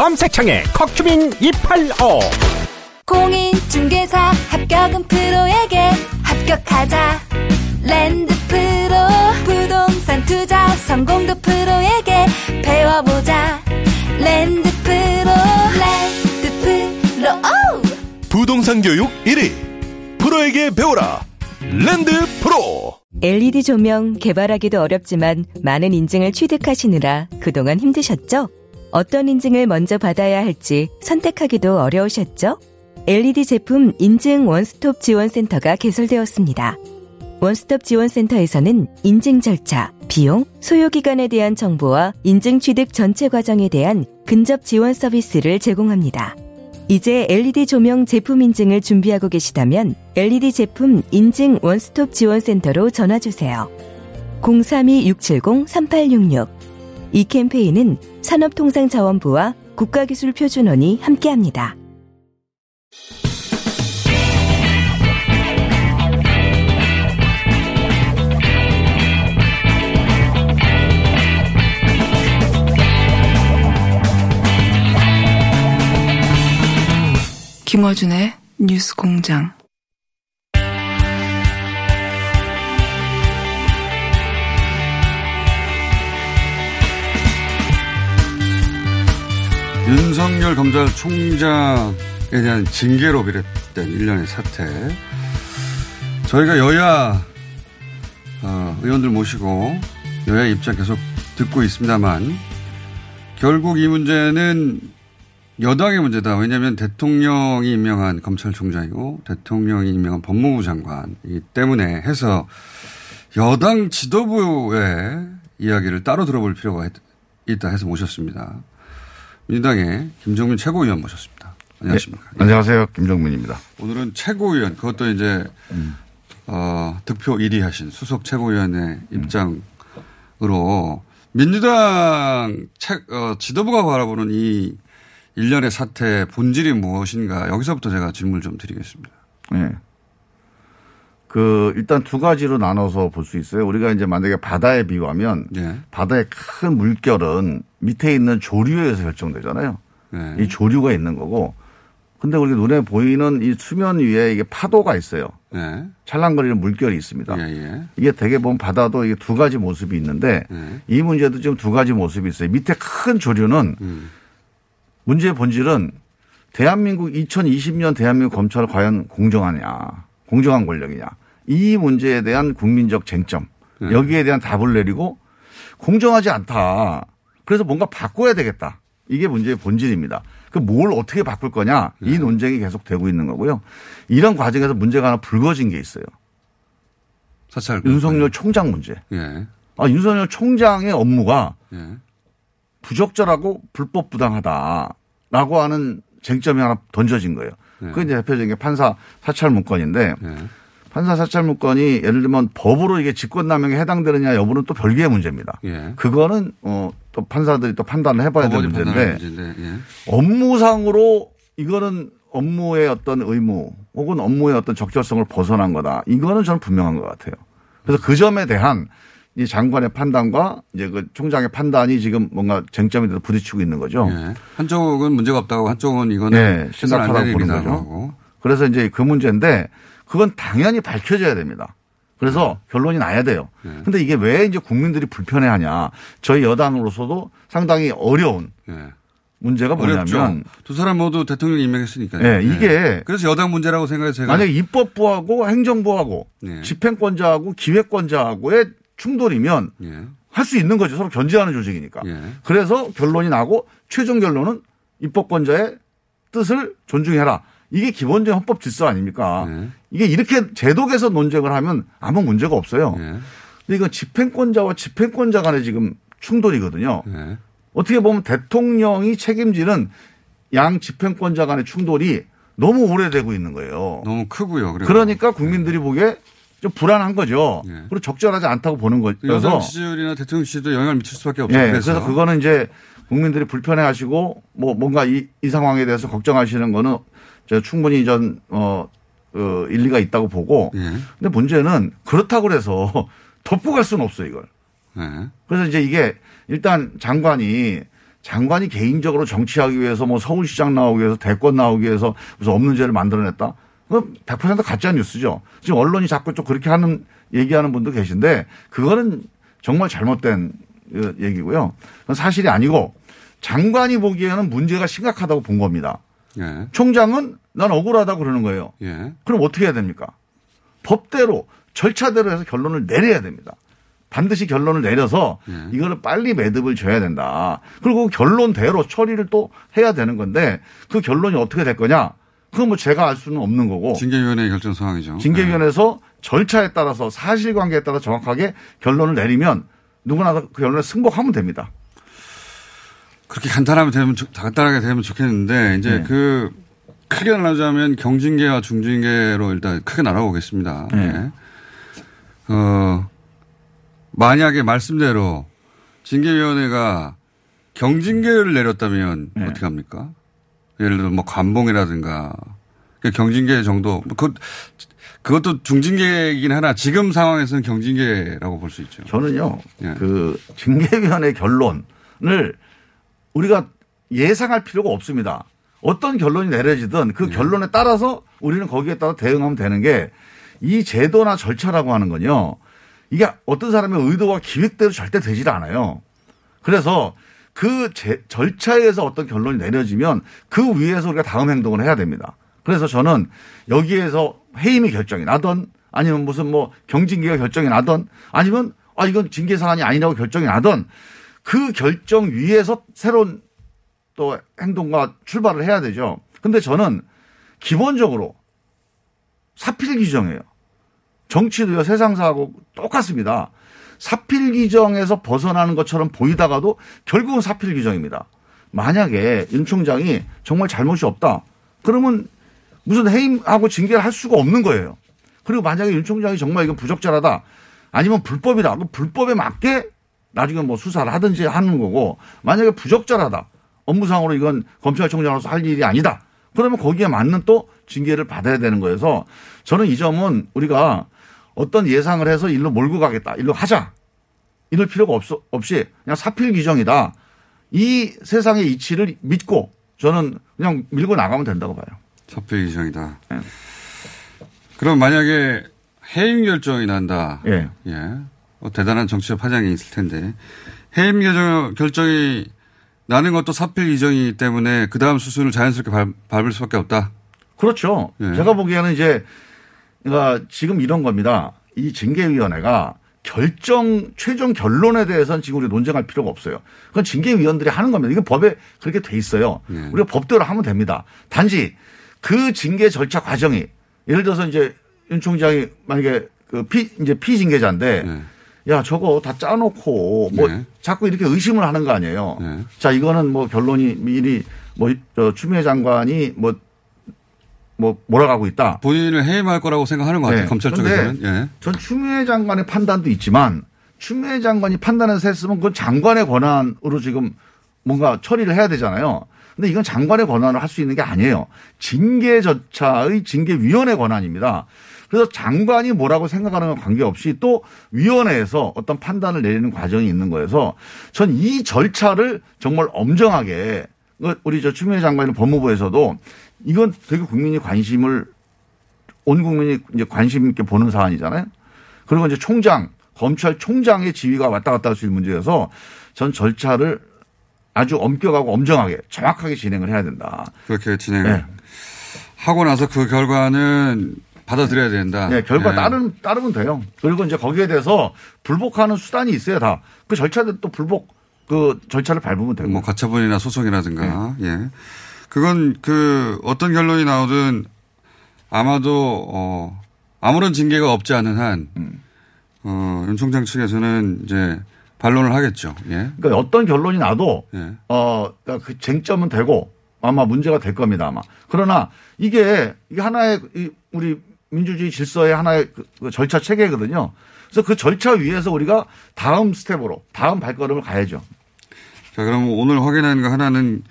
검색창에 커큐민 285 공인중개사 합격은 프로에게 합격하자. 랜드 프로 부동산 투자 성공도 프로에게 배워보자. 랜드 프로 랜드 프로. 오! 부동산 교육 1위. 프로에게 배워라. 랜드 프로. LED 조명 개발하기도 어렵지만 많은 인증을 취득하시느라 그동안 힘드셨죠? 어떤 인증을 먼저 받아야 할지 선택하기도 어려우셨죠? LED 제품 인증 원스톱 지원센터가 개설되었습니다. 원스톱 지원센터에서는 인증 절차, 비용, 소요기간에 대한 정보와 인증 취득 전체 과정에 대한 근접 지원 서비스를 제공합니다. 이제 LED 조명 제품 인증을 준비하고 계시다면 LED 제품 인증 원스톱 지원센터로 전화주세요. 032-670-3866 이 캠페인은 산업통상자원부와 국가기술표준원이 함께합니다. 김어준의 뉴스 공장. 윤석열 검찰총장에 대한 징계로 비롯된 일련의 사태. 저희가 여야 어, 의원들 모시고 여야 입장 계속 듣고 있습니다만 결국 이 문제는 여당의 문제다. 왜냐하면 대통령이 임명한 검찰총장이고 대통령이 임명한 법무부 장관이기 때문에 해서 여당 지도부의 이야기를 따로 들어볼 필요가 있다 해서 모셨습니다. 민주당의 김정민 최고위원 모셨습니다. 안녕하십니까. 네, 안녕하세요. 김정민입니다. 오늘은 최고위원, 그것도 이제, 음. 어, 득표 1위 하신 수석 최고위원의 입장으로 민주당 책, 어, 지도부가 바라보는 이 일련의 사태 본질이 무엇인가 여기서부터 제가 질문을 좀 드리겠습니다. 네. 그 일단 두 가지로 나눠서 볼 수 있어요. 우리가 이제 만약에 바다에 비유하면 네. 바다의 큰 물결은 밑에 있는 조류에서 결정되잖아요. 네. 이 조류가 있는 거고 근데 우리 눈에 보이는 이 수면 위에 이게 파도가 있어요. 네. 찰랑거리는 물결이 있습니다. 예, 예. 이게 대개 보면 바다도 이게 두 가지 모습이 있는데 네. 이 문제도 지금 두 가지 모습이 있어요. 밑에 큰 조류는 음. 문제의 본질은 대한민국 2020년 대한민국 검찰 과연 공정하냐, 공정한 권력이냐. 이 문제에 대한 국민적 쟁점 네. 여기에 대한 답을 내리고 공정하지 않다. 그래서 뭔가 바꿔야 되겠다. 이게 문제의 본질입니다. 그 뭘 어떻게 바꿀 거냐 이 네. 논쟁이 계속 되고 있는 거고요. 이런 과정에서 문제가 하나 불거진 게 있어요. 사찰 윤석열 총장 문제. 예. 아, 윤석열 총장의 업무가 예. 부적절하고 불법 부당하다라고 하는 쟁점이 하나 던져진 거예요. 예. 그게 이제 대표적인 게 판사 사찰 문건인데 예. 판사 사찰 문건이 예를 들면 법으로 이게 직권남용에 해당되느냐 여부는 또 별개의 문제입니다. 예. 그거는 어 또 판사들이 또 판단을 해봐야 되는 문제인데 예. 업무상으로 이거는 업무의 어떤 의무 혹은 업무의 어떤 적절성을 벗어난 거다. 이거는 저는 분명한 것 같아요. 그래서 그 점에 대한 이 장관의 판단과 이제 그 총장의 판단이 지금 뭔가 쟁점이 돼서 부딪히고 있는 거죠. 예. 한쪽은 문제가 없다고 한쪽은 이거는 네, 심각하다고 보는 거죠. 그래서 이제 그 문제인데 그건 당연히 밝혀져야 됩니다. 그래서 네. 결론이 나야 돼요. 네. 근데 이게 왜 이제 국민들이 불편해하냐. 저희 여당으로서도 상당히 어려운 네. 문제가 뭐냐면. 두 사람 모두 대통령 임명했으니까요. 네, 이게 네. 그래서 여당 문제라고 생각해서 제가 만약 입법부하고 행정부하고 네. 집행권자하고 기획권자하고의 충돌이면 네. 할수 있는 거죠. 서로 견제하는 조직이니까. 그래서 결론이 나고 최종 결론은 입법권자의 뜻을 존중해라. 이게 기본적인 헌법 질서 아닙니까? 네. 이게 이렇게 제도 개선 논쟁을 하면 아무 문제가 없어요. 네. 근데 이건 집행권자와 집행권자 간의 지금 충돌이거든요. 네. 어떻게 보면 대통령이 책임지는 양 집행권자 간의 충돌이 너무 오래되고 있는 거예요. 너무 크고요. 그리고. 그러니까 국민들이 보기에 좀 불안한 거죠. 네. 그리고 적절하지 않다고 보는 거죠. 여당 지지율이나 대통령 지지도 영향을 미칠 수밖에 없어요. 예, 그래서. 그거는 이제 국민들이 불편해 하시고 뭐 뭔가 이, 이 상황에 대해서 걱정하시는 거는 제가 충분히 전, 어, 어, 일리가 있다고 보고. 예. 근데 문제는 그렇다고 그래서 덮고 갈 수는 없어요, 이걸. 예. 그래서 이제 이게 일단 장관이 장관이 개인적으로 정치하기 위해서 뭐 서울시장 나오기 위해서 대권 나오기 위해서 무슨 없는 죄를 만들어냈다. 그건 100% 가짜 뉴스죠. 지금 언론이 자꾸 좀 그렇게 하는 얘기하는 분도 계신데 그거는 정말 잘못된 어, 얘기고요. 사실이 아니고 장관이 보기에는 문제가 심각하다고 본 겁니다. 예. 총장은 난 억울하다고 그러는 거예요. 예. 그럼 어떻게 해야 됩니까? 법대로 절차대로 해서 결론을 내려야 됩니다. 반드시 결론을 내려서 이거를 빨리 매듭을 줘야 된다. 그리고 그 결론대로 처리를 또 해야 되는 건데 그 결론이 어떻게 될 거냐? 그건 뭐 제가 알 수는 없는 거고. 징계위원회 결정 상황이죠. 징계위원회에서 절차에 따라서 사실관계에 따라 정확하게 결론을 내리면 누구나 그 결론에 승복하면 됩니다. 그렇게 간단하면 되면 좋- 간단하게 되면 좋겠는데 이제 네. 그 크게 나누자면 경징계와 중징계로 일단 크게 나눠보겠습니다. 네. 예. 어 만약에 말씀대로 징계위원회가 경징계를 내렸다면 네. 어떻게 합니까? 예를 들어 뭐 관봉이라든가 그 경징계 정도 뭐그 그것도 중징계이긴 하나 지금 상황에서는 경징계라고 볼 수 있죠. 저는요, 예. 그 징계위원회 결론을 우리가 예상할 필요가 없습니다. 어떤 결론이 내려지든 그 결론에 따라서 우리는 거기에 따라 대응하면 되는 게 이 제도나 절차라고 하는 건요. 이게 어떤 사람의 의도와 기획대로 절대 되질 않아요. 그래서 그 제- 절차에 의해서 어떤 결론이 내려지면 그 위에서 우리가 다음 행동을 해야 됩니다. 그래서 저는 여기에서 해임이 결정이 나던 아니면 무슨 뭐 경징계가 결정이 나던 아니면 아 이건 징계 사안이 아니라고 결정이 나던 그 결정 위에서 새로운 또 행동과 출발을 해야 되죠. 근데 저는 기본적으로 사필 규정이에요. 정치도요 세상사하고 똑같습니다. 사필 규정에서 벗어나는 것처럼 보이다가도 결국은 사필 규정입니다. 만약에 윤 총장이 정말 잘못이 없다. 그러면 무슨 해임하고 징계를 할 수가 없는 거예요. 그리고 만약에 윤 총장이 정말 이건 부적절하다. 아니면 불법이다. 그럼 불법에 맞게 나중에 뭐 수사를 하든지 하는 거고 만약에 부적절하다. 업무상으로 이건 검찰총장으로서 할 일이 아니다. 그러면 거기에 맞는 또 징계를 받아야 되는 거여서 저는 이 점은 우리가 어떤 예상을 해서 일로 몰고 가겠다. 일로 하자. 이럴 필요가 없, 없이 그냥 사필 규정이다. 이 세상의 이치를 믿고 저는 그냥 밀고 나가면 된다고 봐요. 사표 규정이다. 네. 그럼 만약에 해임 결정이 난다. 예. 예. 뭐 대단한 정치적 파장이 있을 텐데 해임 결정, 결정이 나는 것도 사필 규정이기 때문에 그 다음 수순을 자연스럽게 밟, 밟을 수밖에 없다. 그렇죠. 예. 제가 보기에는 이제 그러니까 지금 이런 겁니다. 이 징계위원회가 결정 최종 결론에 대해서는 지금 우리 논쟁할 필요가 없어요. 그건 징계위원들이 하는 겁니다. 이게 법에 그렇게 돼 있어요. 예. 우리가 법대로 하면 됩니다. 단지 그 징계 절차 과정이 예를 들어서 이제 윤 총장이 만약에 그 피 이제 피징계자인데 예. 야 저거 다 짜놓고 뭐 네. 자꾸 이렇게 의심을 하는 거 아니에요. 네. 자 이거는 뭐 결론이 미리 뭐저 추미애 장관이 뭐뭐 몰아가고 있다. 본인을 해임할 거라고 생각하는 것 같아요. 네. 검찰 쪽에서는. 예. 전 추미애 장관의 판단도 있지만 추미애 장관이 판단해서 했으면 그건 장관의 권한으로 지금 뭔가 처리를 해야 되잖아요. 근데 이건 장관의 권한으로 할수 있는 게 아니에요. 징계 절차의 징계위원회 권한입니다. 그래서 장관이 뭐라고 생각하는 건 관계없이 또 위원회에서 어떤 판단을 내리는 과정이 있는 거여서 전 이 절차를 정말 엄정하게 우리 저 추미애 장관의 법무부에서도 이건 되게 국민이 관심을 온 국민이 이제 관심 있게 보는 사안이잖아요. 그리고 이제 총장, 검찰총장의 지위가 왔다 갔다 할 수 있는 문제여서 전 절차를 아주 엄격하고 엄정하게 정확하게 진행을 해야 된다. 그렇게 진행을 네. 하고 나서 그 결과는 받아들여야 된다. 네, 결과 예. 따르면, 따르면 돼요. 그리고 이제 거기에 대해서 불복하는 수단이 있어야 다. 그 절차들 또 불복 그 절차를 밟으면 되고. 뭐 가처분이나 소송이라든가 네. 예 그건 그 어떤 결론이 나오든 아마도 어 아무런 징계가 없지 않은 한 음. 어, 윤 총장 측에서는 이제 반론을 하겠죠. 예. 그러니까 어떤 결론이 나도 예. 어, 그러니까 그 쟁점은 되고 아마 문제가 될 겁니다 아마. 그러나 이게 이게 하나의 이 우리 민주주의 질서의 하나의 그- 그 절차 체계거든요. 그래서 그 절차 위에서 우리가 다음 스텝으로 다음 발걸음을 가야죠. 자, 그럼 오늘 확인한 거 하나는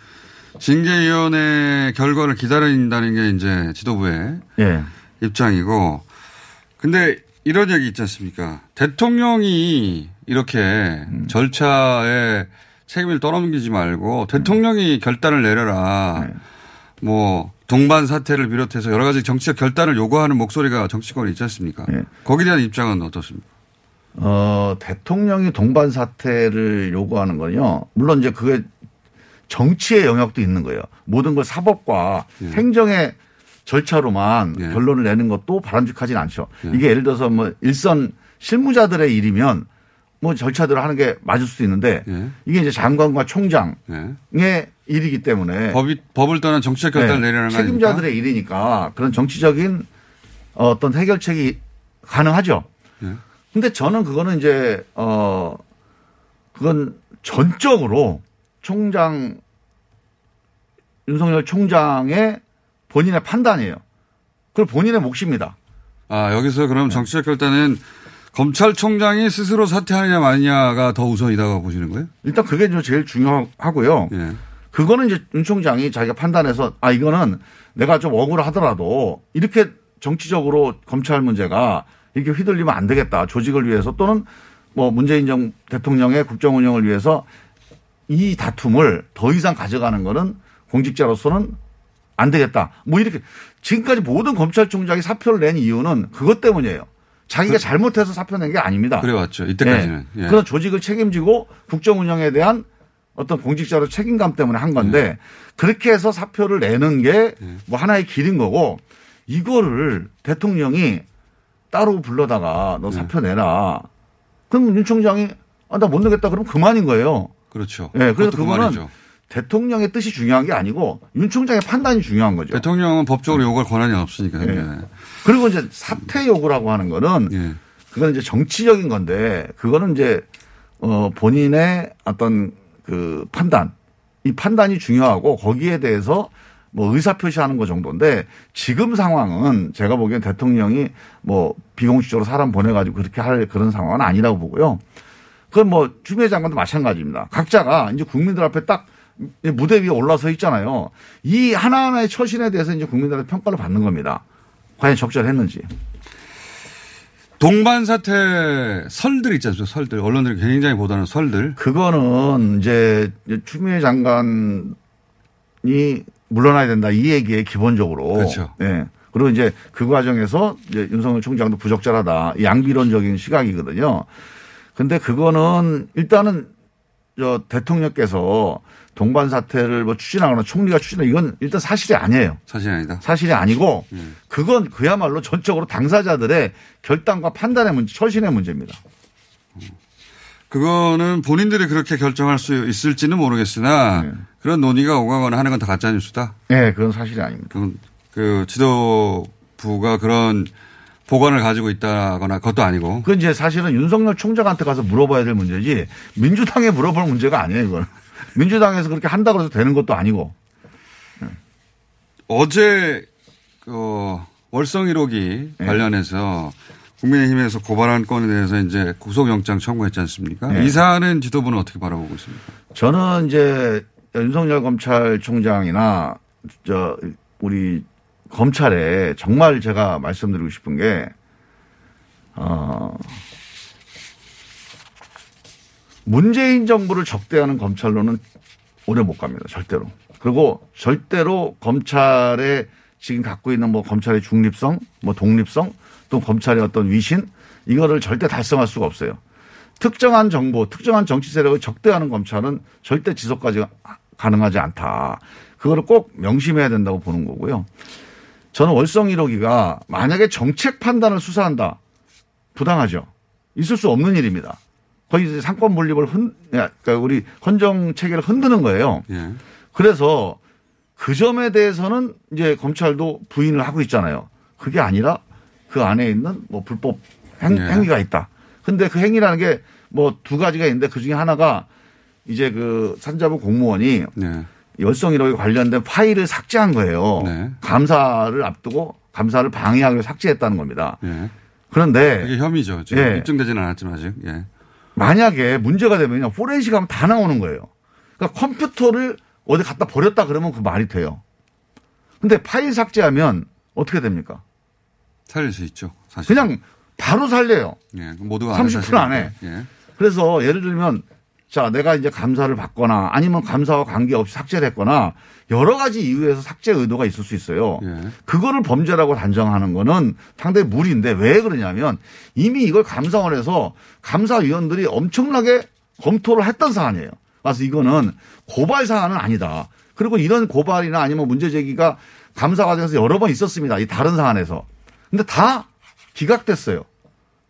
징계위원회 결과를 기다린다는 게 이제 지도부의 예. 입장이고 근데 이런 얘기 있지 않습니까? 대통령이 이렇게 음. 절차에 책임을 떠넘기지 말고 대통령이 결단을 내려라. 네. 뭐 동반 사태를 비롯해서 여러 가지 정치적 결단을 요구하는 목소리가 정치권에 있지 않습니까? 네. 거기에 대한 입장은 어떻습니까? 어, 대통령이 동반 사퇴를 요구하는 건요. 물론 이제 그게 정치의 영역도 있는 거예요. 모든 걸 사법과 예. 행정의 절차로만 결론을 내는 것도 바람직하진 않죠. 이게 예를 들어서 뭐 일선 실무자들의 일이면 뭐 절차대로 하는 게 맞을 수도 있는데 이게 이제 장관과 총장의 일이기 때문에 법이, 법을 떠난 정치적 결단을 네, 내려는 거 책임자들의 일이니까 그런 정치적인 어떤 해결책이 가능하죠. 예. 근데 저는 그거는 이제 어 그건 전적으로 총장 윤석열 총장의 본인의 판단이에요. 그리고 본인의 몫입니다. 아, 여기서 그럼 네. 정치적 결단은 검찰총장이 스스로 사퇴하느냐 마느냐가 더 우선이다고 보시는 거예요? 일단 그게 좀 제일 중요하고요. 예. 그거는 이제 윤 총장이 자기가 판단해서 아 이거는 내가 좀 억울하더라도 이렇게 정치적으로 검찰 문제가 이렇게 휘둘리면 안 되겠다. 조직을 위해서 또는 뭐 문재인 정 대통령의 국정 운영을 위해서 이 다툼을 더 이상 가져가는 거는 공직자로서는 안 되겠다. 뭐 이렇게 지금까지 모든 검찰총장이 사표를 낸 이유는 그것 때문이에요. 자기가 잘못해서 사표 낸 게 아닙니다. 그래 왔죠. 이때까지는. 예. 예. 그런 조직을 책임지고 국정 운영에 대한 어떤 공직자로 책임감 때문에 한 건데 예. 그렇게 해서 사표를 내는 게 뭐 하나의 길인 거고 이거를 대통령이 따로 불러다가 예. 너 사표 내라. 그럼 윤 총장이 아, 나 못 내겠다 그러면 그만인 거예요. 그렇죠. 예, 그래서 그것도 그거는 그만이죠. 대통령의 뜻이 중요한 게 아니고 윤 총장의 판단이 중요한 거죠. 대통령은 법적으로 요구할 권한이 없으니까. 예. 예. 그리고 이제 사퇴 요구라고 하는 거는 그건 이제 정치적인 건데 그거는 이제 어 본인의 어떤 그 판단 이 판단이 중요하고 거기에 대해서 뭐 의사 표시하는 거 정도인데 지금 상황은 제가 보기엔 대통령이 뭐 비공식적으로 사람 보내가지고 그렇게 할 그런 상황은 아니라고 보고요. 그건 뭐 추미애 장관도 마찬가지입니다. 각자가 이제 국민들 앞에 딱 무대 위에 올라서 있잖아요. 이 하나하나의 처신에 대해서 이제 국민들의 평가를 받는 겁니다. 과연 적절했는지. 동반 사태 설들 있지 않습니까? 설들. 언론들이 굉장히 보다는 설들. 그거는 이제 추미애 장관이 물러나야 된다 이 얘기에 기본적으로. 그렇죠. 예. 그리고 이제 그 과정에서 이제 윤석열 총장도 부적절하다. 이 양비론적인 시각이거든요. 근데 그거는 일단은 저 대통령께서 동반 사태를 뭐 추진하거나 총리가 추진하 이건 일단 사실이 아니에요. 사실이 아니다. 사실이 아니고 음. 그건 그야말로 전적으로 당사자들의 결단과 판단의 문제, 처신의 문제입니다. 그거는 본인들이 그렇게 결정할 수 있을지는 모르겠으나 네. 그런 논의가 오가거나 하는 건 다 가짜 뉴스다. 네, 그건 사실이 아닙니다. 그건 그 지도부가 그런 보관을 가지고 있다거나 그것도 아니고. 그건 이제 사실은 윤석열 총장한테 가서 물어봐야 될 문제지 민주당에 물어볼 문제가 아니에요, 이건. 민주당에서 그렇게 한다고 해서 되는 것도 아니고. 어제 그 월성 1호기 네. 관련해서 국민의힘에서 고발한 건에 대해서 이제 구속영장 청구했지 않습니까? 네. 이 사안은 지도부는 어떻게 바라보고 있습니까? 저는 이제 윤석열 검찰총장이나 저 우리 검찰에 정말 제가 말씀드리고 싶은 게 어, 문재인 정부를 적대하는 검찰로는 오래 못 갑니다. 절대로. 그리고 절대로 검찰의 지금 갖고 있는 뭐 검찰의 중립성, 뭐 독립성, 또 검찰의 어떤 위신 이거를 절대 달성할 수가 없어요. 특정한 정보, 특정한 정치 세력을 적대하는 검찰은 절대 지속까지 가능하지 않다. 그거를 꼭 명심해야 된다고 보는 거고요. 저는 월성 1호기가 만약에 정책 판단을 수사한다. 부당하죠. 있을 수 없는 일입니다. 거의 상권 몰입을 흔, 그러니까 우리 헌정 체계를 흔드는 거예요. 예. 그래서 그 점에 대해서는 이제 검찰도 부인을 하고 있잖아요. 그게 아니라 그 안에 있는 뭐 불법 행, 예. 행위가 있다. 근데 그 행위라는 게 뭐 두 가지가 있는데 그 중에 하나가 이제 그 산자부 공무원이 열성 1호에 관련된 파일을 삭제한 거예요. 감사를 앞두고 감사를 방해하기로 삭제했다는 겁니다. 그런데 그게 혐의죠. 지금 예. 입증되지는 않았지만 아직. 예. 만약에 문제가 되면요. 포렌식 하면 다 나오는 거예요. 그러니까 컴퓨터를 어디 갖다 버렸다 그러면 그 말이 돼요. 근데 파일 삭제하면 어떻게 됩니까? 살릴 수 있죠. 사실. 그냥 바로 살려요. 예. 모두가 아는 30분 안에. 예. 그래서 예를 들면 자, 내가 이제 감사를 받거나 아니면 감사와 관계없이 삭제를 했거나 여러 가지 이유에서 삭제 의도가 있을 수 있어요. 예. 그거를 범죄라고 단정하는 거는 상당히 무리인데 왜 그러냐면 이미 이걸 감사원에서 감사위원들이 엄청나게 검토를 했던 사안이에요. 그래서 이거는 고발 사안은 아니다. 그리고 이런 고발이나 아니면 문제 제기가 감사 과정에서 여러 번 있었습니다. 이 다른 사안에서. 근데 다 기각됐어요.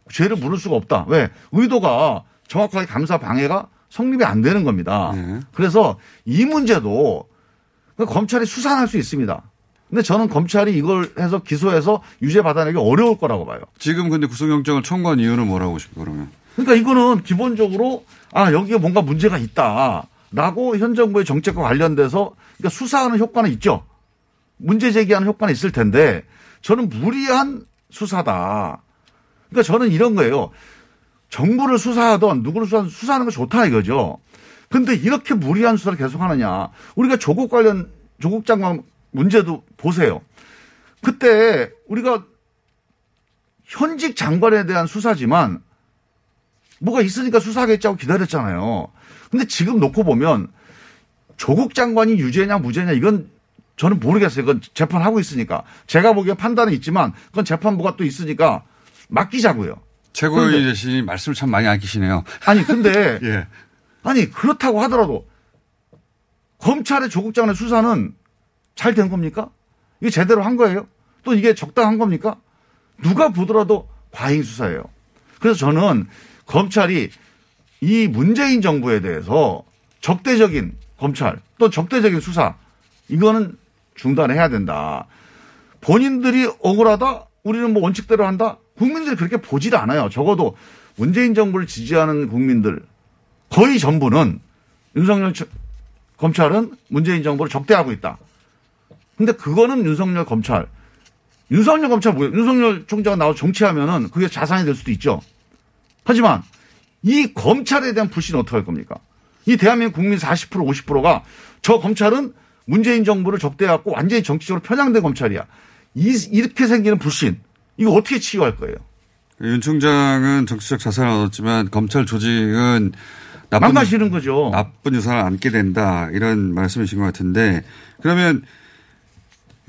죄를 물을 수가 없다. 왜? 의도가 정확하게 감사 방해가 성립이 안 되는 겁니다. 그래서 이 문제도 검찰이 수사할 수 있습니다. 근데 저는 검찰이 이걸 해서 기소해서 유죄 받아내기 어려울 거라고 봐요. 지금 근데 구속영장을 청구한 이유는 뭐라고 싶어요, 그러면? 그러니까 이거는 기본적으로 아 여기에 뭔가 문제가 있다라고 현 정부의 정책과 관련돼서 그러니까 수사하는 효과는 있죠. 문제 제기하는 효과는 있을 텐데 저는 무리한 수사다. 그러니까 저는 이런 거예요. 정부를 수사하던 누구를 수사하든 수사하는 거 좋다 이거죠. 근데 이렇게 무리한 수사를 계속 하느냐. 우리가 조국 관련 조국 장관 문제도 보세요. 그때 우리가 현직 장관에 대한 수사지만 뭐가 있으니까 수사하겠지 하고 기다렸잖아요. 근데 지금 놓고 보면 조국 장관이 유죄냐 무죄냐 이건 저는 모르겠어요. 그건 재판하고 있으니까. 제가 보기에 판단은 있지만 그건 재판부가 또 있으니까 맡기자고요. 최고위원 그런데- 대신이 말씀을 참 많이 아끼시네요. 아니 근데 예. 아니 그렇다고 하더라도 검찰의 조국 장관의 수사는 잘 된 겁니까? 이게 제대로 한 거예요? 또 이게 적당한 겁니까? 누가 보더라도 과잉 수사예요. 그래서 저는 검찰이 이 문재인 정부에 대해서 적대적인 검찰 또 적대적인 수사 이거는 중단해야 된다. 본인들이 억울하다 우리는 뭐 원칙대로 한다 국민들이 그렇게 보질 않아요. 적어도 문재인 정부를 지지하는 국민들 거의 전부는 윤석열 처- 검찰은 문재인 정부를 적대하고 있다. 근데 그거는 윤석열 검찰, 윤석열 검찰 뭐예요? 윤석열 총장가 나와 정치하면은 그게 자산이 될 수도 있죠. 하지만 이 검찰에 대한 불신은 어떻게 할 겁니까? 이 대한민국 국민 40% 50%가 저 검찰은 문재인 정부를 적대해갖고 완전히 정치적으로 편향된 검찰이야. 이, 이렇게 생기는 불신. 이거 어떻게 치유할 거예요? 윤 총장은 정치적 자산을 얻었지만 검찰 조직은 나쁜 망가지는 거죠. 나쁜 유산을 안게 된다 이런 말씀이신 것 같은데 그러면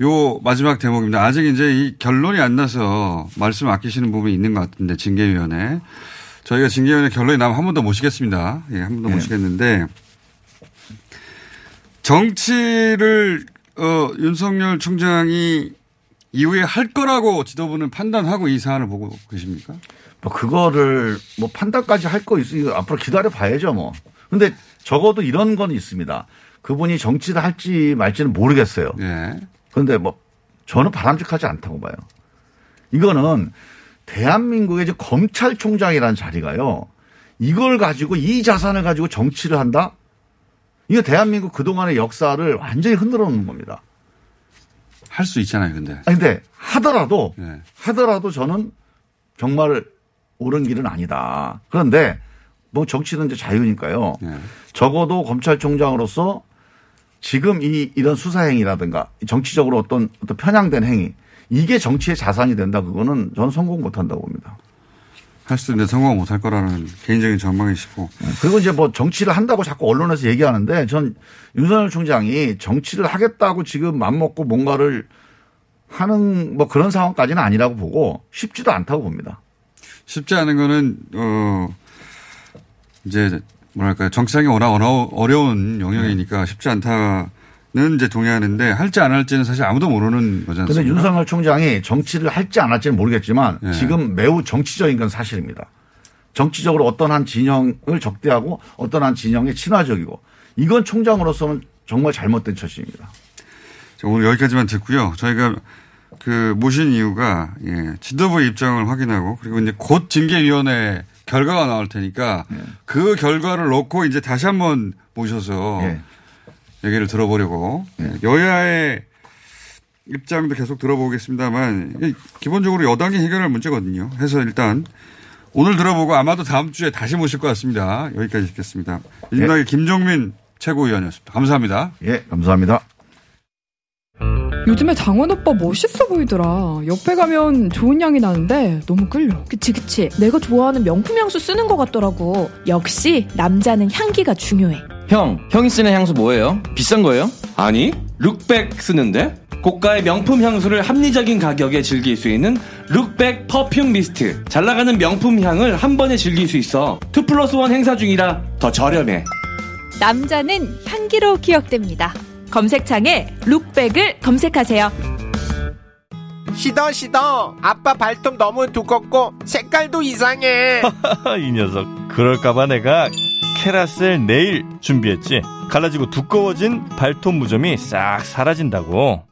요 마지막 대목입니다. 아직 이제 이 결론이 안 나서 말씀 아끼시는 부분이 있는 것 같은데 징계위원회 저희가 징계위원회 결론이 나면 한 번 더 모시겠습니다. 예, 한 번더 네. 모시겠는데 정치를 어, 윤석열 총장이 이후에 할 거라고 지도부는 판단하고 이 사안을 보고 계십니까? 뭐 그거를 뭐 판단까지 할 거 있으니까 앞으로 기다려 봐야죠 뭐. 근데 적어도 이런 건 있습니다. 그분이 정치를 할지 말지는 모르겠어요. 예. 그런데 뭐 저는 바람직하지 않다고 봐요. 이거는 대한민국의 이제 검찰총장이라는 자리가요. 이걸 가지고 이 자산을 가지고 정치를 한다? 이거 대한민국 그동안의 역사를 완전히 흔들어 놓는 겁니다. 할 수 있잖아요, 근데. 아니, 근데 하더라도 네. 하더라도 저는 정말 옳은 길은 아니다. 그런데 뭐 정치는 이제 자유니까요. 네. 적어도 검찰총장으로서 지금 이 이런 수사 행위라든가 정치적으로 어떤 어떤 편향된 행위 이게 정치의 자산이 된다 그거는 저는 성공 못 한다고 봅니다. 할 수 있는데 성공 못할 거라는 개인적인 전망이시고. 그리고 이제 뭐 정치를 한다고 자꾸 언론에서 얘기하는데 전 윤석열 총장이 정치를 하겠다고 지금 맘먹고 뭔가를 하는 뭐 그런 상황까지는 아니라고 보고 쉽지도 않다고 봅니다. 쉽지 않은 거는, 어, 이제, 뭐랄까요. 정치상이 워낙 어려- 어려운 영역이니까 쉽지 않다 는 이제 동의하는데 할지 안 할지는 사실 아무도 모르는 거지 그런데? 윤석열 총장이 정치를 할지 안 할지는 모르겠지만 네. 지금 매우 정치적인 건 사실입니다. 정치적으로 어떤 한 진영을 적대하고 어떤 한 진영에 친화적이고 이건 총장으로서는 정말 잘못된 처신입니다. 자, 오늘 여기까지만 듣고요. 저희가 그 모신 이유가 예, 지도부의 입장을 확인하고 그리고 이제 곧 징계위원회 결과가 나올 테니까 그 결과를 놓고 이제 다시 한번 모셔서 예. 얘기를 들어보려고 여야의 입장도 계속 들어보겠습니다만 이 기본적으로 여당이 해결할 문제거든요. 해서 일단 오늘 들어보고 아마도 다음 주에 다시 모실 것 같습니다. 여기까지 듣겠습니다. 민주당의 김종민 최고위원이었습니다. 감사합니다. 예, 감사합니다. 요즘에 장원 오빠 멋있어 보이더라. 옆에 가면 좋은 향이 나는데 너무 끌려. 그치 그치 내가 좋아하는 명품 향수 쓰는 것 같더라고 역시 남자는 향기가 중요해 형, 형이 쓰는 향수 뭐예요? 비싼 거예요? 아니, 룩백 쓰는데? 고가의 명품 향수를 합리적인 가격에 즐길 수 있는 룩백 perfume mist. 잘 나가는 명품 향을 한 번에 즐길 수 있어. 2 플러스 1 행사 중이라 더 저렴해. 남자는 향기로 기억됩니다 검색창에 룩백을 검색하세요 시더 시더 아빠 발톱 너무 두껍고 색깔도 이상해 이 녀석 그럴까봐 내가 캐라셀 네일 준비했지? 갈라지고 두꺼워진 발톱 무좀이 싹 사라진다고.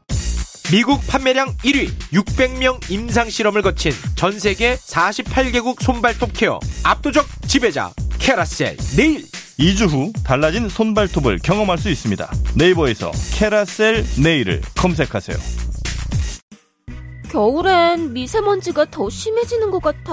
미국 판매량 1위 600명 임상 실험을 거친 전 세계 48개국 손발톱 케어 압도적 지배자 캐라셀 네일. 2주 후 달라진 손발톱을 경험할 수 있습니다. 네이버에서 캐라셀 네일을 검색하세요. 겨울엔 미세먼지가 더 심해지는 것 같아.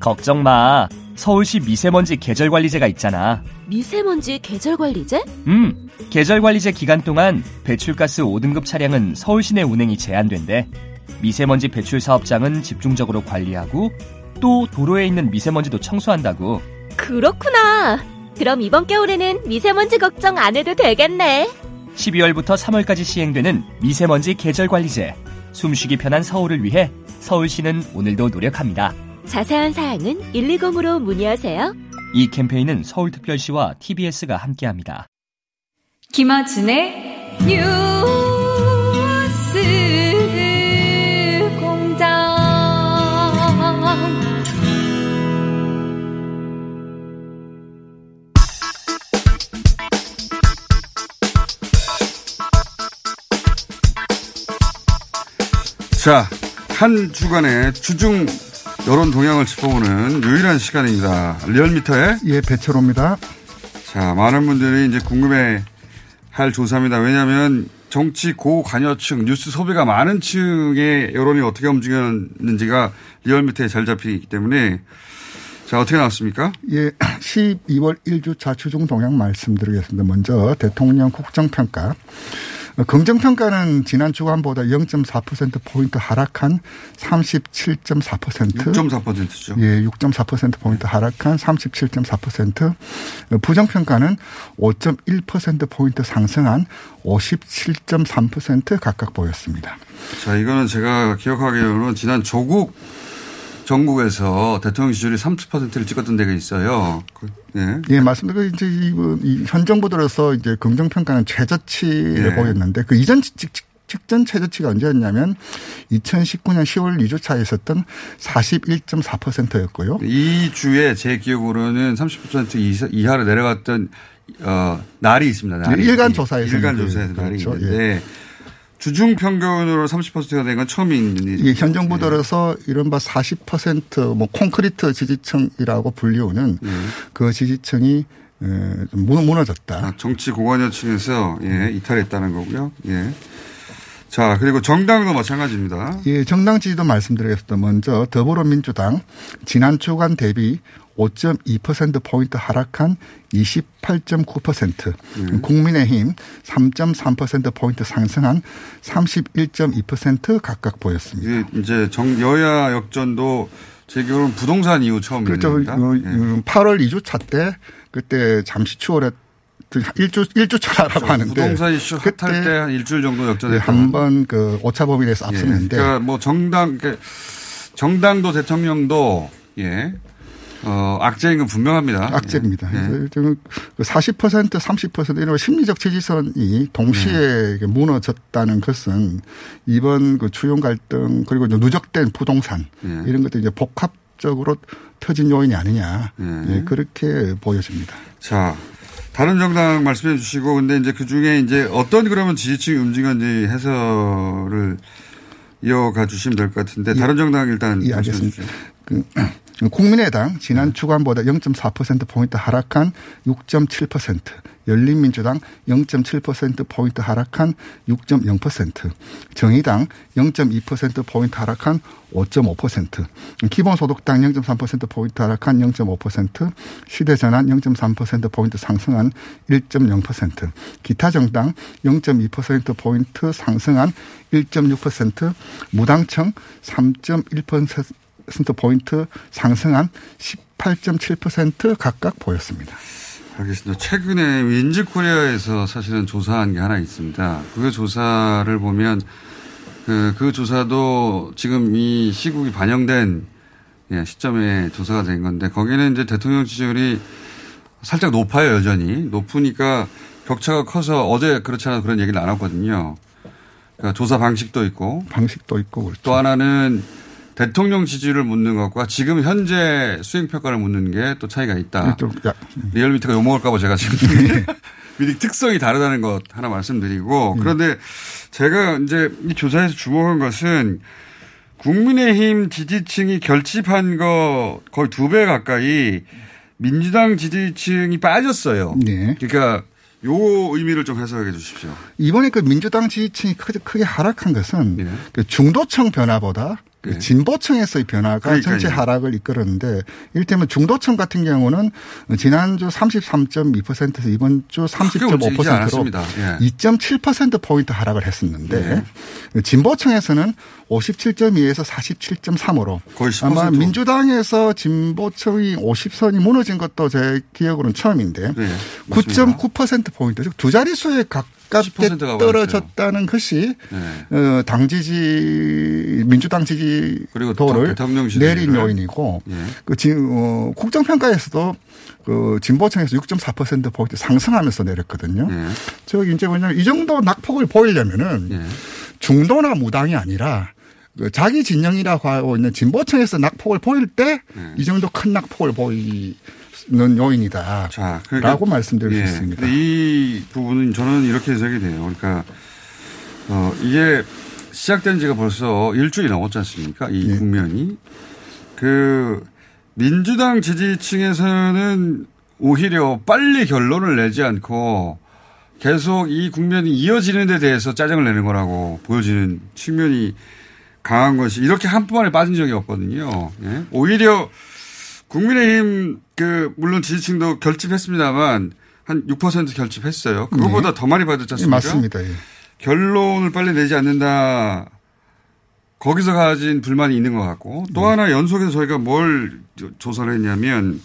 걱정 마. 서울시 미세먼지 계절관리제가 있잖아. 미세먼지 계절관리제? 음, 계절관리제 기간 동안 배출가스 5등급 차량은 서울 시내 운행이 제한된대. 미세먼지 배출 사업장은 집중적으로 관리하고 또 도로에 있는 미세먼지도 청소한다고. 그렇구나. 그럼 이번 겨울에는 미세먼지 걱정 안 해도 되겠네. 12월부터 3월까지 시행되는 미세먼지 계절관리제. 숨쉬기 편한 서울을 위해 서울시는 오늘도 노력합니다. 자세한 사항은 120으로 문의하세요. 이 캠페인은 서울특별시와 TBS가 함께합니다. 김어준의 뉴스 공장. 자, 한 주간의 주중 여론 동향을 짚어보는 유일한 시간입니다. 리얼미터의 예, 배철호입니다. 자, 많은 분들이 이제 궁금해 할 조사입니다. 왜냐하면 정치 고관여층, 뉴스 소비가 많은 층의 여론이 어떻게 움직였는지가 리얼미터에 잘 잡히기 때문에 자, 어떻게 나왔습니까? 예, 12월 1주차 주중 동향 말씀드리겠습니다. 먼저 대통령 국정평가. 어, 긍정평가는 지난 주간보다 0.4%포인트 하락한 37.4%. 6.4%죠. 예, 6.4%포인트 하락한 37.4%. 어, 부정평가는 5.1%포인트 상승한 57.3% 각각 보였습니다. 자, 이거는 제가 기억하기로는 지난 조국 전국에서 대통령 지지율이 30%를 찍었던 데가 있어요. 그, 예. 예, 맞습니다. 그 이제 이번 이현 정부 들어서 이제 긍정 평가는 최저치를 예. 보였는데 그 이전 직- 직전 최저치가 언제였냐면 2019년 10월 2주차에 있었던 41.4%였고요. 이 주에 제 기억으로는 30% 이하- 이하로 내려갔던 어, 날이 있습니다. 날이. 일간 일간 그- 조사에서 날이 그렇죠. 있는데 주중 평균으로 30%가 된 건 처음인 일이죠. 예, 현 정부 들어서 이른바 40%뭐 콘크리트 지지층이라고 불리우는 그 지지층이 무- 무너졌다. 아, 정치 고관여층에서 예, 이탈했다는 거고요. 예. 자 그리고 정당도 마찬가지입니다. 예, 정당 지지도 말씀드리겠습니다. 먼저 더불어민주당 지난 주간 대비 5.2%포인트 하락한 28.9%, 국민의힘 3.3%포인트 상승한 31.2% 각각 보였습니다. 이게 이제 정 여야 역전도 제 기억으로는 부동산 이후 처음 그렇죠. 음, 8월 2주차 때 그때 잠시 추월했 일주 일주 차라고 하는데 부동산 이슈 핫할 때 한 일주일 정도 역전했다. 한번 그 오차 범위에서 앞섰는데 그러니까 뭐 정당 정당도 대통령도 예. 어, 악재인 건 분명합니다. 악재입니다. 예. 그래서 그40% 30% 이런 심리적 지지선이 동시에 네. 이렇게 무너졌다는 것은 이번 그 추용 갈등 그리고 누적된 부동산 예. 이런 것들이 이제 복합적으로 터진 요인이 아니냐 예. 예, 그렇게 보여집니다. 자, 다른 정당 말씀해 주시고 근데 이제 그 중에 이제 어떤 그러면 지지층이 움직였는지 해설을 이어가 주시면 될 것 같은데 다른 정당 일단 예, 알겠습니다. 주 국민의당 지난 주간보다 0.4%포인트 하락한 6.7%, 열린민주당 0.7%포인트 하락한 6.0%, 정의당 0.2%포인트 하락한 5.5%, 기본소득당 0.3%포인트 하락한 0.5%, 시대전환 0.3%포인트 상승한 1.0%, 기타 정당 0.2%포인트 상승한 1.6%, 무당청 3.1% 포인트 상승한 18.7% 각각 보였습니다. 알겠습니다. 최근에 윈즈 코리아에서 사실은 조사한 게 하나 있습니다. 그 조사를 보면 그, 그 조사도 지금 이 시국이 반영된 예, 시점에 조사가 된 건데 거기는 이제 대통령 지지율이 살짝 높아요, 여전히. 높으니까 격차가 커서 어제 그렇지 않아 그런 얘기를 나눴거든요. 그러니까 조사 방식도 있고. 방식도 있고. 그렇죠. 또 하나는 대통령 지지율을 묻는 것과 지금 현재 수행 평가를 묻는 게 또 차이가 있다. 리얼미터가 욕먹을까봐 제가 지금 미리 특성이 다르다는 것 하나 말씀드리고 그런데 제가 이제 이 조사에서 주목한 것은 국민의힘 지지층이 결집한 거 거의 두 배 가까이 민주당 지지층이 빠졌어요. 네. 그러니까 요 의미를 좀 해석해 주십시오. 이번에 그 민주당 지지층이 크게, 크게 하락한 것은 예. 그 중도층 변화보다 그 진보층에서의 변화가 그러니까요. 전체 하락을 이끌었는데 일테면 중도층 같은 경우는 지난주 33.2%에서 이번 주 크게 움직이지 30.5%로 않았습니다. 예. 2.7%포인트 하락을 했었는데 진보층에서는 57.2에서 47.3으로 거의 10% 아마 민주당에서 진보층이 50선이 무너진 것도 제 기억으로는 처음인데 네, 9.9%포인트 즉 두 자릿수에 10%가 떨어졌다는 것이 네. 어, 당 지지 민주당 지지도를 대통령 지지율을. 내린 요인이고 예. 그 지, 어, 국정 평가에서도 그 진보층에서 6.4% 포인트 상승하면서 내렸거든요. 예. 저기 이제 뭐냐면 이 정도 낙폭을 보이려면은 중도나 무당이 아니라 그 자기 진영이라고 하고 있는 진보층에서 낙폭을 보일 때이 정도 큰 낙폭을 보이 는 요인이다. 라고 말씀드릴 예. 수 있습니다. 이 부분은 저는 이렇게 해석이 돼요. 그러니까 어, 이게 시작된 지가 벌써 일주일이 넘었지 않습니까? 이 예. 국면이. 그 민주당 지지층에서는 오히려 빨리 결론을 내지 않고 계속 이 국면이 이어지는 데 대해서 짜증을 내는 거라고 보여지는 측면이 강한 것이 이렇게 한꺼번에 빠진 적이 없거든요. 예? 오히려 국민의힘 그 물론 지지층도 결집했습니다만 한 6% 결집했어요. 그거보다 네. 더 많이 받았지 예, 않습니까? 맞습니다. 예. 결론을 빨리 내지 않는다. 거기서 가진 불만이 있는 것 같고 또 네. 하나 연속해서 저희가 뭘 조- 조사를 했냐면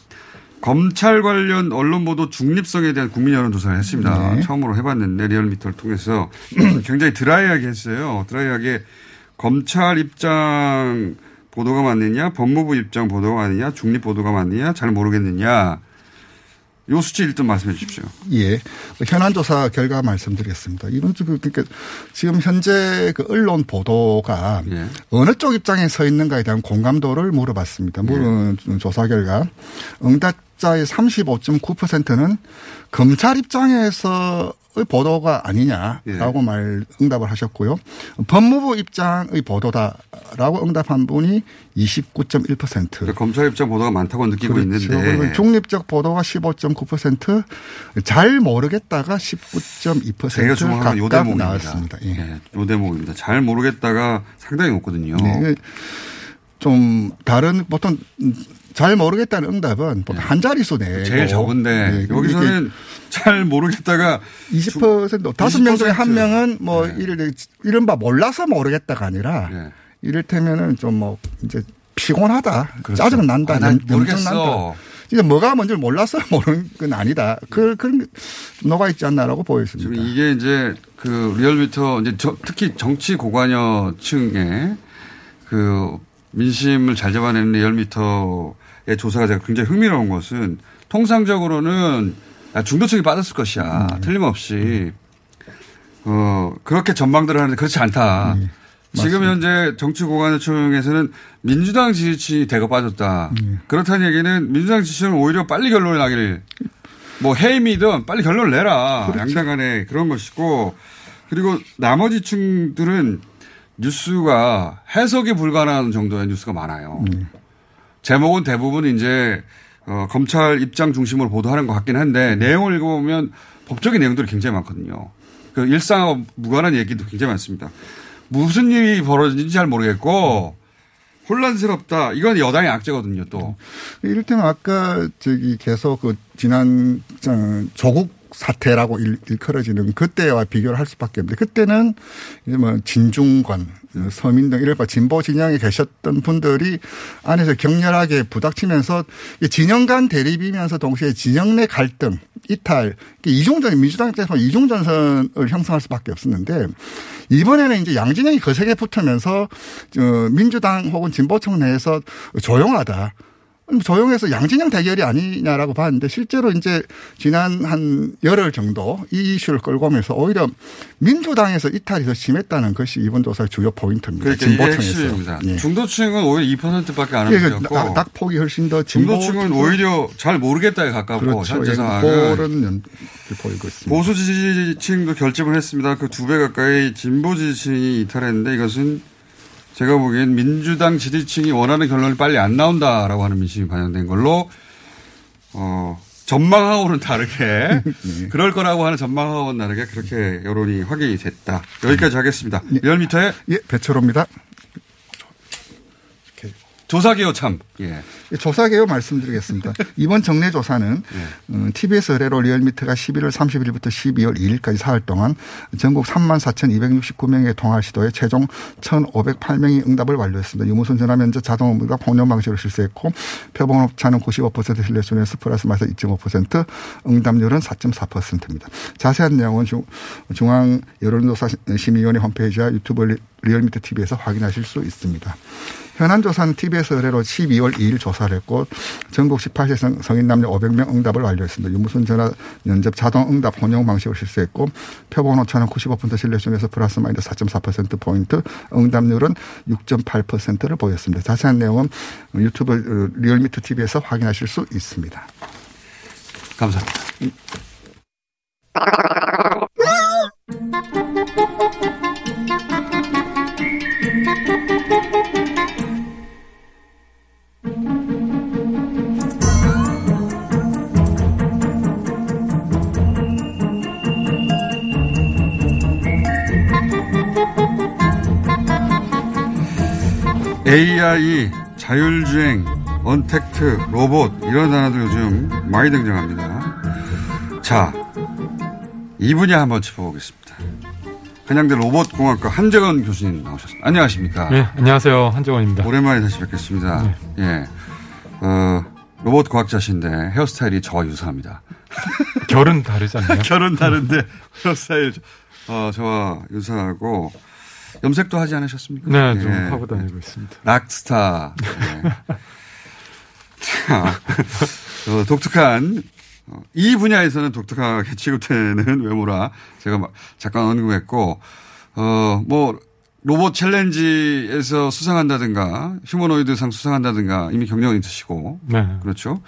검찰 관련 언론 보도 중립성에 대한 국민 여론 조사를 했습니다. 네. 처음으로 해봤는데 리얼미터를 통해서 굉장히 드라이하게 했어요. 드라이하게 검찰 입장 보도가 맞느냐, 법무부 입장 보도가 맞느냐, 중립 보도가 맞느냐 잘 모르겠느냐. 요 수치 일단 말씀해 주십시오. 예. 현안 조사 결과 말씀드리겠습니다. 이번 주 그, 그러니까 지금 현재 그 언론 보도가 예. 어느 쪽 입장에 서 있는가에 대한 공감도를 물어봤습니다. 물은 조사 결과 응답 자의 35.9%는 검찰 입장에서 의 보도가 아니냐라고 말 응답을 하셨고요. 법무부 입장의 보도다라고 응답한 분이 29.1%. 그러니까 검찰 입장 보도가 많다고 느끼고 그렇죠. 있는데 그리고 중립적 보도가 15.9%잘 모르겠다가 19.2% 제가 주목하는 요 각각 대목입니다. 나왔습니다. 예. 네, 요 대목입니다. 잘 모르겠다가 상당히 높거든요. 네. 좀 다른 보통 잘 모르겠다는 응답은 보통 한 자릿수 네. 제일 적은데 네, 여기서는 잘 모르겠다가 20% 다섯 명 중에 한 20%. 명은 뭐 이를 이른바 몰라서 모르겠다가 아니라 네. 이를테면은 좀 뭐 이제 피곤하다, 그렇죠. 짜증 난다, 아, 난 모르겠어. 난다. 이제 뭐가 뭔지 몰라서 모르는 건 아니다. 그 그런 게 녹아 있지 않나라고 보였습니다. 지금 이게 이제 그 리얼미터 이제 저- 특히 정치 고관여층의 그 민심을 잘 잡아내는 리얼미터의 조사가 제가 굉장히 흥미로운 것은 통상적으로는 야, 중도층이 빠졌을 것이야. 음. 틀림없이 어 그렇게 전망들을 하는데 그렇지 않다. 음. 지금 현재 정치 고관여층에서는 민주당 지지층이 대거 빠졌다. 음. 그렇다는 얘기는 민주당 지지층은 오히려 빨리 결론이 나기를 뭐 해임이든 빨리 결론을 내라. 그렇죠. 양당 간에 그런 것이고 그리고 나머지 층들은 뉴스가 해석이 불가능한 정도의 뉴스가 많아요. 음. 제목은 대부분 이제 어, 검찰 입장 중심으로 보도하는 것 같긴 한데 내용을 읽어보면 법적인 내용들이 굉장히 많거든요. 그 일상하고 무관한 얘기도 굉장히 많습니다. 무슨 일이 벌어진지 잘 모르겠고 혼란스럽다. 이건 여당의 악재거든요, 또. 이를테면 아까 저기 계속 그 지난 조국 사태라고 일, 일컬어지는 그때와 비교를 할 수밖에 없는데 그때는 이제 뭐 진중권, 서민 등 이럴 바 진보 진영에 계셨던 분들이 안에서 격렬하게 부닥치면서 진영 간 대립이면서 동시에 진영 내 갈등, 이탈, 이중전 민주당 입장에서 이중전선을 형성할 수밖에 없었는데 이번에는 이제 양진영이 거세게 붙으면서 민주당 혹은 진보청 내에서 조용하다. 조용해서 양진영 대결이 아니냐라고 봤는데 실제로 이제 지난 한 열흘 정도 이 이슈를 끌고 오면서 오히려 민주당에서 이탈이 더 심했다는 것이 이번 조사의 주요 포인트입니다. 그러니까 진보층에서. 예. 중도층은 오히려 2%밖에 안 예, 낙폭이 훨씬 더 진보층은 오히려 잘 모르겠다에 가깝고 그렇죠. 현재 예, 상황은 보이고 있습니다. 보수 지지층도 결집을 했습니다. 그 두 배 가까이 진보 지지층이 이탈했는데 이것은 제가 보기엔 민주당 지지층이 원하는 결론이 빨리 안 나온다라고 하는 민심이 반영된 걸로 어 전망하고는 다르게 그럴 거라고 하는 전망하고는 다르게 그렇게 여론이 확인이 됐다. 여기까지 하겠습니다. 리얼미터의 예, 배철호입니다. 조사개요 참. 예. 조사개요 말씀드리겠습니다. 이번 정례 조사는 예. TBS 의뢰로 리얼미터가 11월 31일부터 12월 2일까지 사흘 동안 전국 3만 4,269명의 통화 시도에 최종 1,508명이 응답을 완료했습니다. 유무선 전화 면접 자동 응답 혼용 방식으로 실시했고 표본 오차는 95% 신뢰수준에서 플러스 마이너스 2.5% 응답률은 4.4%입니다. 자세한 내용은 중앙 여론조사 심의위원회 홈페이지와 유튜브 리얼미터 TV에서 확인하실 수 있습니다. 현안 조사는 TBS 의뢰로 12월 2일 조사를 했고 전국 18세 성인 남녀 500명 응답을 완료했습니다. 유무선 전화 면접 자동 응답 혼용 방식으로 실시했고 표본 오차는 95% 신뢰수준에서 플러스 마이너스 4.4% 포인트 응답률은 6.8%를 보였습니다. 자세한 내용은 유튜브 리얼미터 TV에서 확인하실 수 있습니다. 감사합니다. AI, 자율주행, 언택트, 로봇 이런 단어도 요즘 많이 등장합니다. 자, 이 분야 한번 짚어보겠습니다. 한양대 로봇공학과 한재건 교수님 나오셨습니다. 안녕하십니까? 네, 안녕하세요. 한재건입니다. 오랜만에 다시 뵙겠습니다. 네. 예, 어, 로봇 과학자신데 헤어스타일이 저와 유사합니다. 결은 다르지 않나요? 결은 다른데 헤어스타일 어, 저와 유사하고 염색도 하지 않으셨습니까? 네, 좀 예. 하고 다니고 있습니다. 락스타. 네. 자, 어, 독특한 어, 이 분야에서는 독특하게 취급되는 외모라 제가 잠깐 언급했고 어뭐 로봇 챌린지에서 수상한다든가 휴머노이드 상 수상한다든가 이미 경력은 있으시고 네. 그렇죠.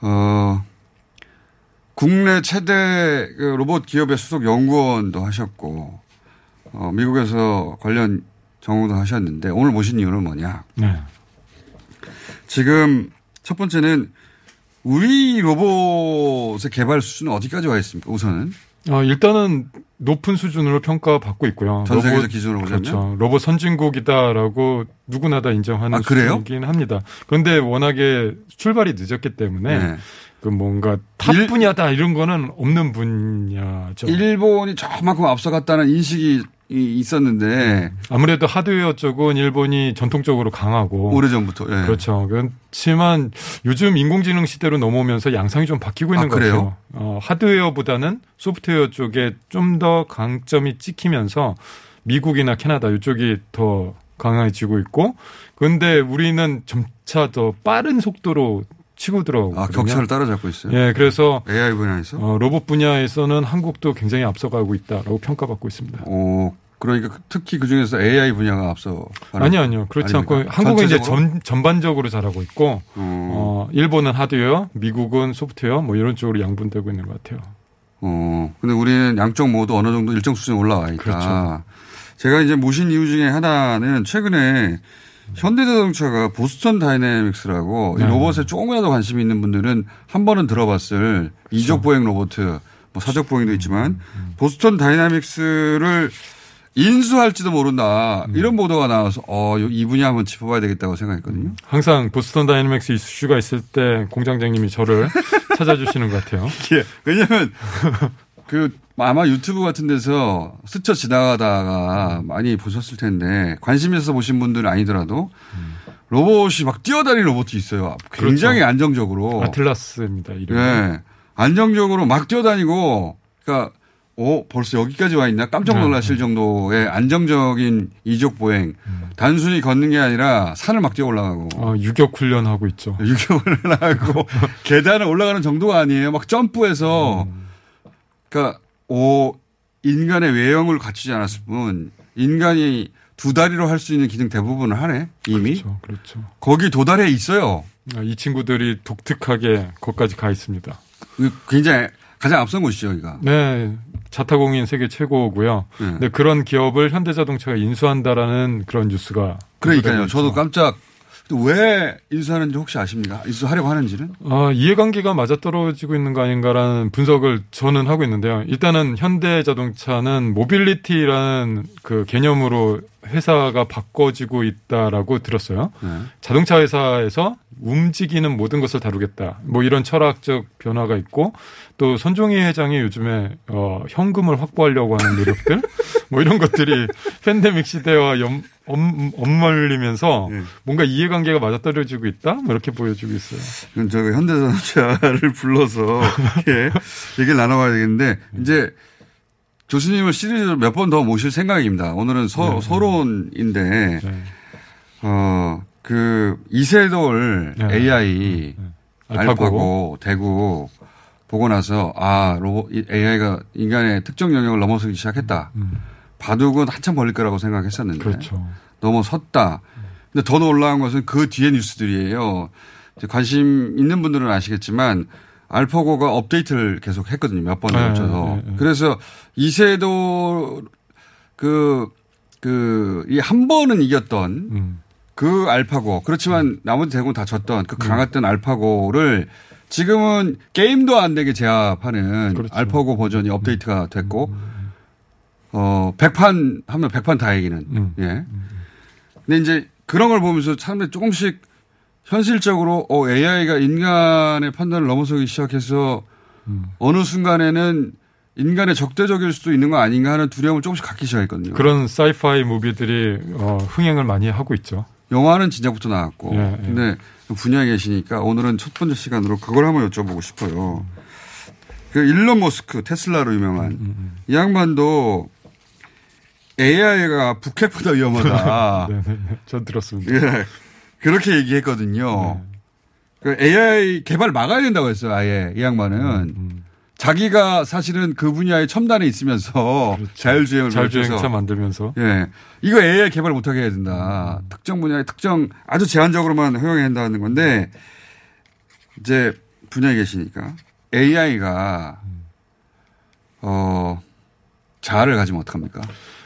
어 국내 최대 그 로봇 기업의 수석 연구원도 하셨고 어, 미국에서 관련 전공도 하셨는데 오늘 모신 이유는 뭐냐? 네. 지금 첫 번째는 우리 로봇의 개발 수준은 어디까지 와 있습니까? 우선은 어, 일단은 높은 수준으로 평가받고 있고요. 전 세계적 기준으로 보자면 그렇죠. 로봇 선진국이다라고 누구나 다 인정하는 아, 수준이긴 합니다. 그런데 워낙에 출발이 늦었기 때문에 네. 그 뭔가 top 일, 분야다 이런 거는 없는 분야죠. 일본이 저만큼 앞서갔다는 인식이 있었는데 아무래도 하드웨어 쪽은 일본이 전통적으로 강하고 오래전부터 예. 그렇죠. 그렇지만 요즘 인공지능 시대로 넘어오면서 양상이 좀 바뀌고 있는 아, 것 같아요. 어, 하드웨어보다는 소프트웨어 쪽에 좀 더 강점이 찍히면서 미국이나 캐나다 이쪽이 더 강해지고 있고 그런데 우리는 점차 더 빠른 속도로 치고 들어오고. 아, 격차를 따라잡고 있어요? 예, 그래서. AI 분야에서? 어, 로봇 분야에서는 한국도 굉장히 앞서가고 있다라고 평가받고 있습니다. 오, 그러니까 특히 그 중에서 AI 분야가 앞서. 아니요, 아니요. 그렇지 아닙니까? 않고 한국은 이제 전, 전반적으로 잘하고 있고, 음. 어, 일본은 하드웨어, 미국은 소프트웨어 뭐 이런 쪽으로 양분되고 있는 것 같아요. 어, 근데 우리는 양쪽 모두 어느 정도 일정 수준에 올라와 있다. 그렇죠. 제가 이제 모신 이유 중에 하나는 최근에 현대자동차가 보스턴 다이내믹스라고 이 네. 로봇에 조금이라도 관심이 있는 분들은 한 번은 들어봤을 이족 보행 로봇, 뭐 사족 보행도 있지만 보스턴 다이내믹스를 인수할지도 모른다 이런 보도가 나와서 어, 이 분야 한번 짚어봐야 되겠다고 생각했거든요. 항상 보스턴 다이내믹스 이슈가 있을 때 공장장님이 저를 찾아주시는 것 같아요. 예. 왜냐면 그 아마 유튜브 같은 데서 스쳐 지나가다가 많이 보셨을 텐데 관심 있어서 보신 분들은 아니더라도 로봇이 막 뛰어다니는 로봇이 있어요. 굉장히 그렇죠. 안정적으로. 아틀라스입니다. 이름. 예. 안정적으로 막 뛰어다니고 그러니까 오 벌써 여기까지 와 있나 깜짝 네. 놀라실 정도의 안정적인 이족 보행. 단순히 걷는 게 아니라 산을 막 뛰어 올라가고. 어, 유격 훈련하고 있죠. 유격 훈련하고 계단을 올라가는 정도가 아니에요. 막 점프해서 그러니까 오 인간의 외형을 갖추지 않았을 뿐 인간이 두 다리로 할 수 있는 기능 대부분을 하네 이미. 그렇죠. 그렇죠. 거기 도달해 있어요. 아, 이 친구들이 독특하게 거기까지 가 있습니다. 굉장히 가장 앞선 곳이죠, 여기가. 네. 자타공인 세계 최고고요. 네. 근데 그런 기업을 현대자동차가 인수한다라는 그런 뉴스가 그러니까요. 저도. 깜짝 왜 인수하는지 혹시 아십니까? 인수하려고 하는지는? 아, 이해관계가 맞아떨어지고 있는 거 아닌가라는 분석을 저는 하고 있는데요. 일단은 현대자동차는 mobility라는 그 개념으로 회사가 바꿔지고 있다라고 들었어요. 네. 자동차 회사에서 움직이는 모든 것을 다루겠다. 뭐 이런 철학적 변화가 있고 또 손종희 회장이 요즘에 어 현금을 확보하려고 하는 노력들 뭐 이런 것들이 팬데믹 시대와 염, 엄, 엄멀리면서 네. 뭔가 이해관계가 맞아떨어지고 있다? 뭐 이렇게 보여주고 있어요. 그럼 저기 현대자동차를 불러서 예, 얘기를 나눠봐야 되겠는데 이제 교수님을 시리즈로 몇번 더 모실 생각입니다. 오늘은 서, 네. 서론인데 어, 그 이세돌 네. AI 알파고. 알파고 대구 보고 나서 아 로봇 AI가 인간의 특정 영역을 넘어서기 시작했다. 바둑은 한참 걸릴 거라고 생각했었는데 음. 그렇죠. 넘어섰다. 근데 더 놀라운 것은 그 뒤에 뉴스들이에요. 관심 있는 분들은 아시겠지만 알파고가 업데이트를 계속 했거든요. 몇 번을 네, 걸쳐서. 네, 네. 그래서 이세도 그, 그, 이 한 번은 이겼던 음. 그 알파고. 그렇지만 나머지 대부분 다 졌던 그 강했던 알파고를 지금은 게임도 안 되게 제압하는 그렇죠. 알파고 버전이 업데이트가 됐고, 어, 백판 하면 백판 다 이기는. 음. 예. 근데 이제 그런 걸 보면서 사람들이 조금씩 현실적으로 어, AI가 인간의 판단을 넘어서기 시작해서 음. 어느 순간에는 인간의 적대적일 수도 있는 거 아닌가 하는 두려움을 조금씩 갖기 시작했거든요. 그런 사이파이 무비들이 어, 흥행을 많이 하고 있죠. 영화는 진작부터 나왔고. 예, 예. 근데 분야에 계시니까 오늘은 첫 번째 시간으로 그걸 한번 여쭤보고 싶어요. 그 일론 머스크 테슬라로 유명한 음, 이 양반도 AI가 북핵보다 위험하다. 네, 네, 네. 전 들었습니다. 예. 그렇게 얘기했거든요. 그 AI 개발 막아야 된다고 했어요, 아예. 이 양반은. 음, 자기가 사실은 그 분야에 첨단에 있으면서 자율주행을 자율주행차 만들면서 예. 이거 AI 개발 못하게 해야 된다. 특정 분야에 특정 아주 제한적으로만 허용해야 한다는 건데 이제 분야에 계시니까 AI가 어 자아를 가지면 어떡합니까?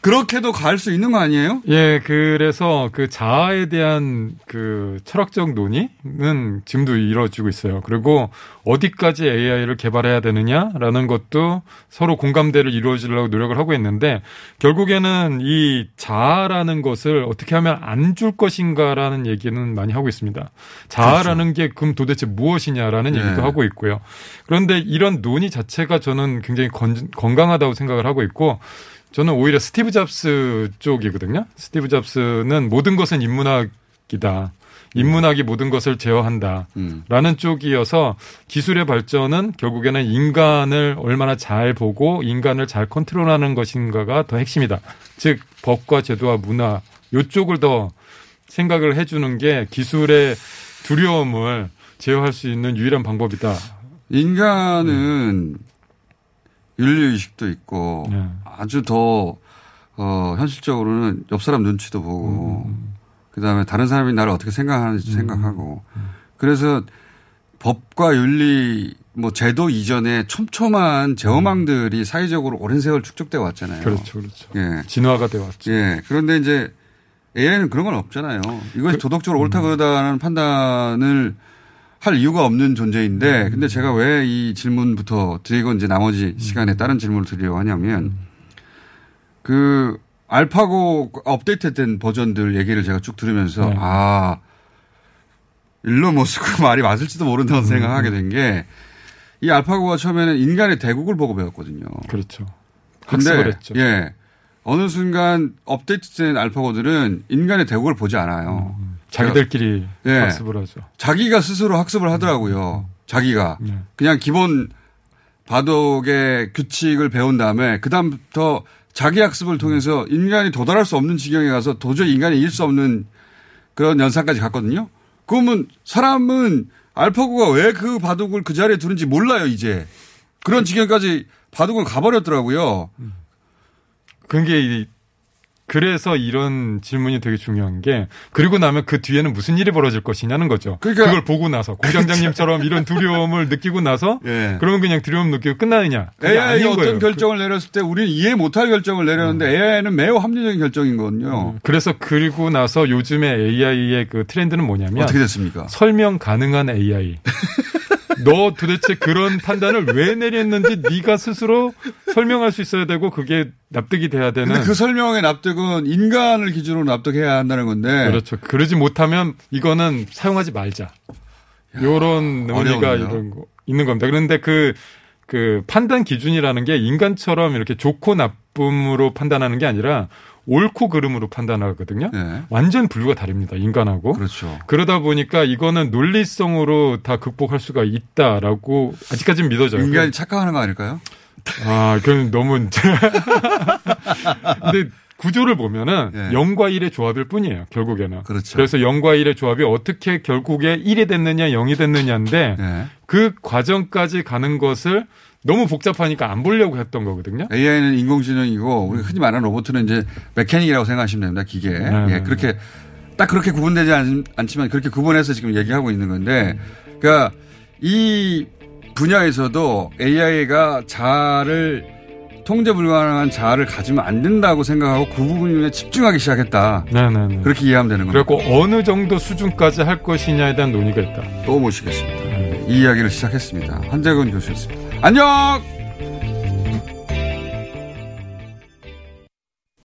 그렇게도 갈 수 있는 거 아니에요? 예, 그래서 그 자아에 대한 그 철학적 논의는 지금도 이루어지고 있어요. 그리고 어디까지 AI를 개발해야 되느냐라는 것도 서로 공감대를 이루어지려고 노력을 하고 있는데 결국에는 이 자아라는 것을 어떻게 하면 안 줄 것인가라는 얘기는 많이 하고 있습니다. 자아라는 게 그럼 도대체 무엇이냐라는 네. 얘기도 하고 있고요. 그런데 이런 논의 자체가 저는 굉장히 건, 건강하다고 생각을 하고 있고 저는 오히려 스티브 잡스 쪽이거든요. 스티브 잡스는 모든 것은 인문학이다. 인문학이 모든 것을 제어한다. 라는 쪽이어서 기술의 발전은 결국에는 인간을 얼마나 잘 보고 인간을 잘 컨트롤하는 것인가가 더 핵심이다. 즉, 법과 제도와 문화, 요쪽을 더 생각을 해주는 게 기술의 두려움을 제어할 수 있는 유일한 방법이다. 인간은 윤리의식도 있고 네. 아주 더, 어, 현실적으로는 옆 사람 눈치도 보고 그 다음에 다른 사람이 나를 어떻게 생각하는지 생각하고 그래서 법과 윤리 뭐 제도 이전에 촘촘한 제어망들이 사회적으로 오랜 세월 축적돼 왔잖아요. 그렇죠, 그렇죠. 예. 진화가 되어 왔죠. 예. 그런데 이제 AI는 그런 건 없잖아요. 이것이 도덕적으로 옳다 그러다는 판단을 할 이유가 없는 존재인데, 근데 제가 왜 이 질문부터 드리고 이제 나머지 시간에 다른 질문을 드리려고 하냐면, 그 알파고 업데이트된 버전들 얘기를 제가 쭉 들으면서 네. 아 일론 머스크 말이 맞을지도 모른다고 생각하게 된 게 이 알파고가 처음에는 인간의 대국을 보고 배웠거든요. 그렇죠. 근데. 예 어느 순간 업데이트된 알파고들은 인간의 대국을 보지 않아요. 자기들끼리 예. 학습을 하죠. 자기가 스스로 학습을 하더라고요. 자기가 네. 그냥 기본 바둑의 규칙을 배운 다음에 그 다음부터 자기 학습을 통해서 인간이 도달할 수 없는 지경에 가서 도저히 인간이 이길 수 없는 그런 연상까지 갔거든요. 그러면 사람은 알파고가 왜 그 바둑을 그 자리에 두는지 몰라요 이제 그런 지경까지 바둑을 가버렸더라고요. 그게 이- 그래서 이런 질문이 되게 중요한 게 그리고 나면 그 뒤에는 무슨 일이 벌어질 것이냐는 거죠. 그러니까- 그걸 보고 나서 공장장님처럼 이런 두려움을 느끼고 나서 예. 그러면 그냥 두려움 느끼고 끝나느냐? 아닌 어떤 거예요. 그 결정을 내렸을 때 우리는 이해 못할 결정을 내렸는데 AI는 매우 합리적인 결정이거든요. 그래서 그리고 나서 요즘에 AI의 그 트렌드는 뭐냐면 어떻게 됐습니까? 설명 가능한 AI. 너 도대체 그런 판단을 왜 내렸는지 네가 스스로 설명할 수 있어야 되고 그게 납득이 돼야 되는. 근데 그 설명의 납득은 인간을 기준으로 납득해야 한다는 건데. 그렇죠. 그러지 못하면 이거는 사용하지 말자. 요런 어려운데요. 이런 거 있는 겁니다. 그런데 그, 그 판단 기준이라는 게 인간처럼 이렇게 좋고 나쁨으로 판단하는 게 아니라 옳고 그름으로 판단하거든요. 완전 분류가 다릅니다. 인간하고. 네. 그렇죠. 그러다 보니까 이거는 논리성으로 다 극복할 수가 있다라고 아직까지는 믿어져요. 인간이 착각하는 거 아닐까요? 아, 그건 너무. 근데 구조를 보면은 예. 0과 1의 조합일 뿐이에요, 결국에는. 그렇죠. 그래서 0과 1의 조합이 어떻게 결국에 1이 됐느냐, 0이 됐느냐인데 예. 그 과정까지 가는 것을 너무 복잡하니까 안 보려고 했던 거거든요. AI는 인공지능이고 우리 흔히 말하는 로봇은 이제 메카닉이라고 생각하시면 됩니다. 기계. 네, 예, 그렇게 딱 그렇게 구분되지 않, 않지만 그렇게 구분해서 지금 얘기하고 있는 건데, 그러니까 이 분야에서도 AI가 자아를 통제 불가능한 자아를 가지면 안 된다고 생각하고 그 부분에 집중하기 시작했다. 네네네. 그렇게 이해하면 되는 겁니다. 그래갖고 어느 정도 수준까지 할 것이냐에 대한 논의가 있다. 또 모시겠습니다. 이 이야기를 시작했습니다. 한재근 교수였습니다. 안녕!